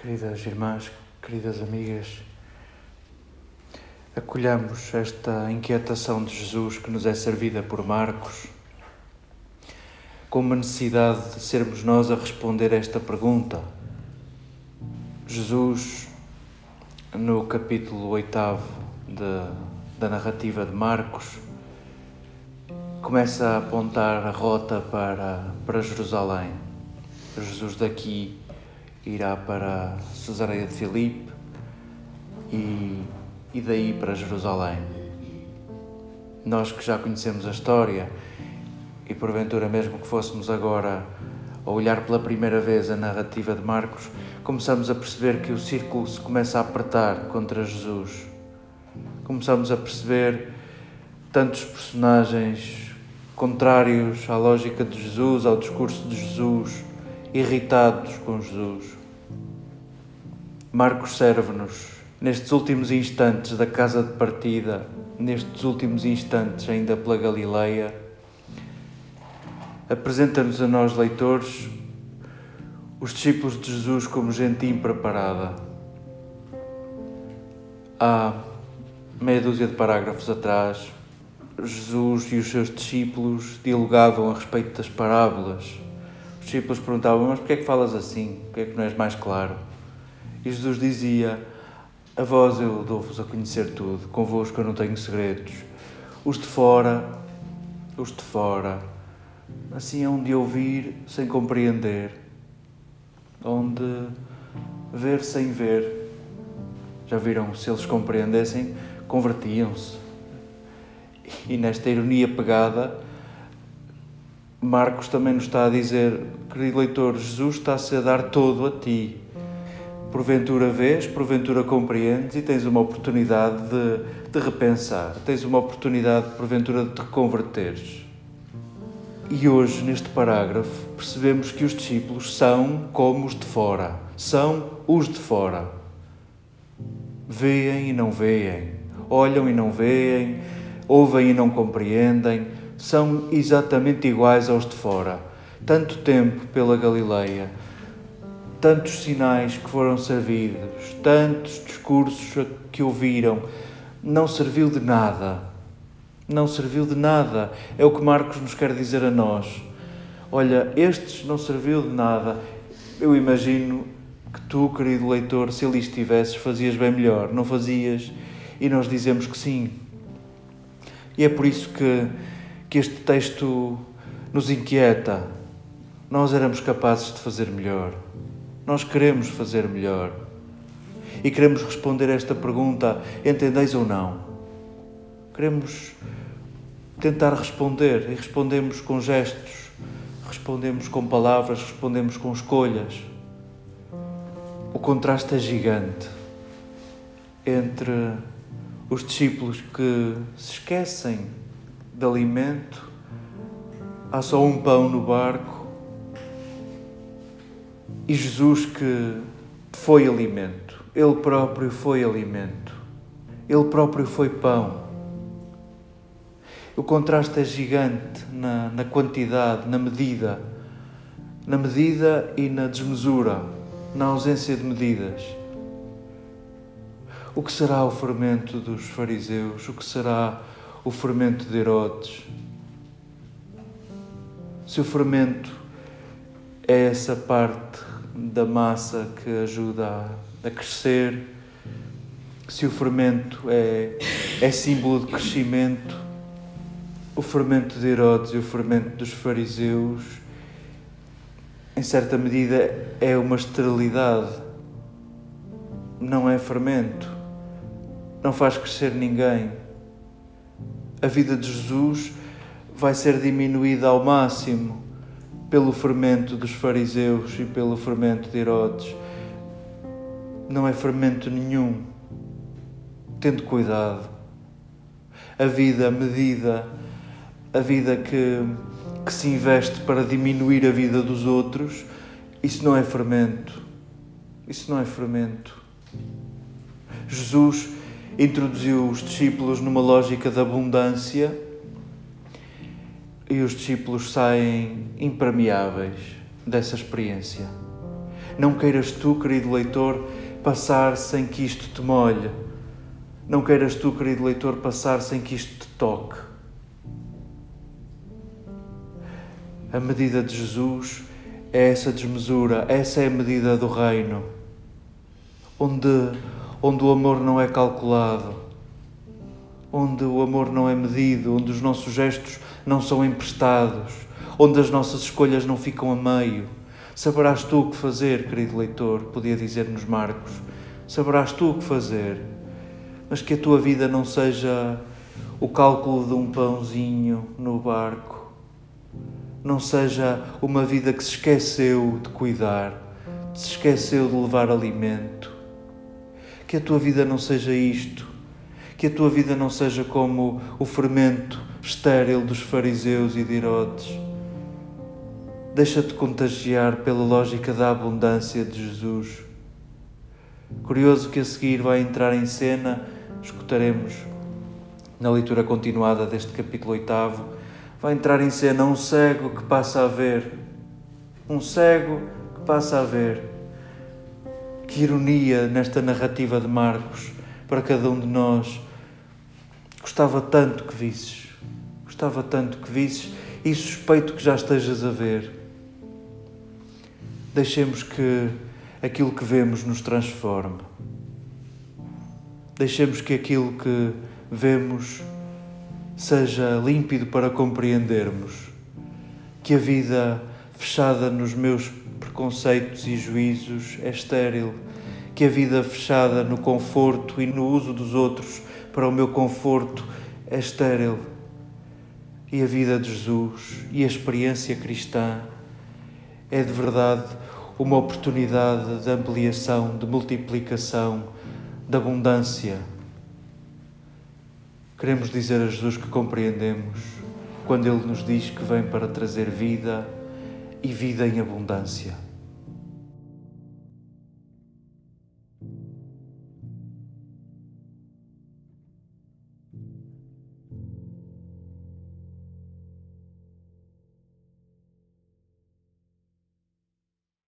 Queridas irmãs, queridas amigas, acolhamos esta inquietação de Jesus que nos é servida por Marcos, com uma necessidade de sermos nós a responder esta pergunta. Jesus, no capítulo 8 da narrativa de Marcos, começa a apontar a rota para, para Jerusalém. Jesus daqui irá para Cesareia de Filipe e, e daí para Jerusalém. Nós que já conhecemos a história e porventura mesmo que fôssemos agora a olhar pela primeira vez a narrativa de Marcos, começamos a perceber que o círculo se começa a apertar contra Jesus. Começamos a perceber tantos personagens contrários à lógica de Jesus, ao discurso de Jesus, irritados com Jesus. Marcos serve-nos, nestes últimos instantes da casa de partida, nestes últimos instantes ainda pela Galileia, apresenta-nos a nós, leitores, os discípulos de Jesus como gente impreparada. Há meia dúzia de parágrafos atrás, Jesus e os seus discípulos dialogavam a respeito das parábolas discípulos perguntavam: Mas porquê é que falas assim? Porquê é que não és mais claro? E Jesus dizia: A vós eu dou-vos a conhecer tudo, convosco eu não tenho segredos. Os de fora, os de fora, assim hão de ouvir sem compreender, onde ver sem ver. Já viram? Se eles compreendessem, convertiam-se. E nesta ironia pegada, Marcos também nos está a dizer, querido leitor, Jesus está-se a dar todo a ti. Porventura vês, porventura compreendes e tens uma oportunidade de, de repensar, tens uma oportunidade, porventura, de te converteres. E hoje, neste parágrafo, percebemos que os discípulos são como os de fora, são os de fora. Veem e não veem, olham e não veem, ouvem e não compreendem são exatamente iguais aos de fora. Tanto tempo pela Galileia, tantos sinais que foram servidos, tantos discursos que ouviram, não serviu de nada. Não serviu de nada. É o que Marcos nos quer dizer a nós. Olha, estes não serviu de nada. Eu imagino que tu, querido leitor, se ali estivesses, fazias bem melhor. Não fazias? E nós dizemos que sim. E é por isso que que este texto nos inquieta. Nós éramos capazes de fazer melhor. Nós queremos fazer melhor. E queremos responder a esta pergunta: entendeis ou não? Queremos tentar responder e respondemos com gestos, respondemos com palavras, respondemos com escolhas. O contraste é gigante entre os discípulos que se esquecem de alimento, há só um pão no barco. E Jesus que foi alimento, Ele próprio foi alimento, Ele próprio foi pão. O contraste é gigante na, na quantidade, na medida, na medida e na desmesura, na ausência de medidas. O que será o fermento dos fariseus? O que será o fermento de Herodes. Se o fermento é essa parte da massa que ajuda a, a crescer, se o fermento é, é símbolo de crescimento, o fermento de Herodes e o fermento dos fariseus, em certa medida, é uma esterilidade. Não é fermento. Não faz crescer ninguém a vida de Jesus vai ser diminuída ao máximo pelo fermento dos fariseus e pelo fermento de Herodes. Não é fermento nenhum. Tendo cuidado. A vida medida, a vida que, que se investe para diminuir a vida dos outros, isso não é fermento. Isso não é fermento. Jesus introduziu os discípulos numa lógica de abundância e os discípulos saem impermeáveis dessa experiência. Não queiras tu, querido leitor, passar sem que isto te molhe. Não queiras tu, querido leitor, passar sem que isto te toque. A medida de Jesus é essa desmesura, essa é a medida do reino, onde, onde o amor não é calculado, onde o amor não é medido, onde os nossos gestos não são emprestados, onde as nossas escolhas não ficam a meio. Saberás tu o que fazer, querido leitor, podia dizer-nos Marcos. Saberás tu o que fazer, mas que a tua vida não seja o cálculo de um pãozinho no barco, não seja uma vida que se esqueceu de cuidar, se esqueceu de levar alimento. Que a tua vida não seja isto, que a tua vida não seja como o fermento estéril dos fariseus e de Herodes. Deixa-te contagiar pela lógica da abundância de Jesus. Curioso que a seguir vai entrar em cena, escutaremos na leitura continuada deste capítulo oitavo, vai entrar em cena um cego que passa a ver. Um cego que passa a ver. Que ironia nesta narrativa de Marcos para cada um de nós Gostava tanto que visses, gostava tanto que visses e suspeito que já estejas a ver. Deixemos que aquilo que vemos nos transforme. Deixemos que aquilo que vemos seja límpido para compreendermos. Que a vida fechada nos meus preconceitos e juízos é estéril. Que a vida fechada no conforto e no uso dos outros para o meu conforto é estéril. E a vida de Jesus e a experiência cristã é de verdade uma oportunidade de ampliação, de multiplicação, de abundância. Queremos dizer a Jesus que compreendemos quando Ele nos diz que vem para trazer vida e vida em abundância.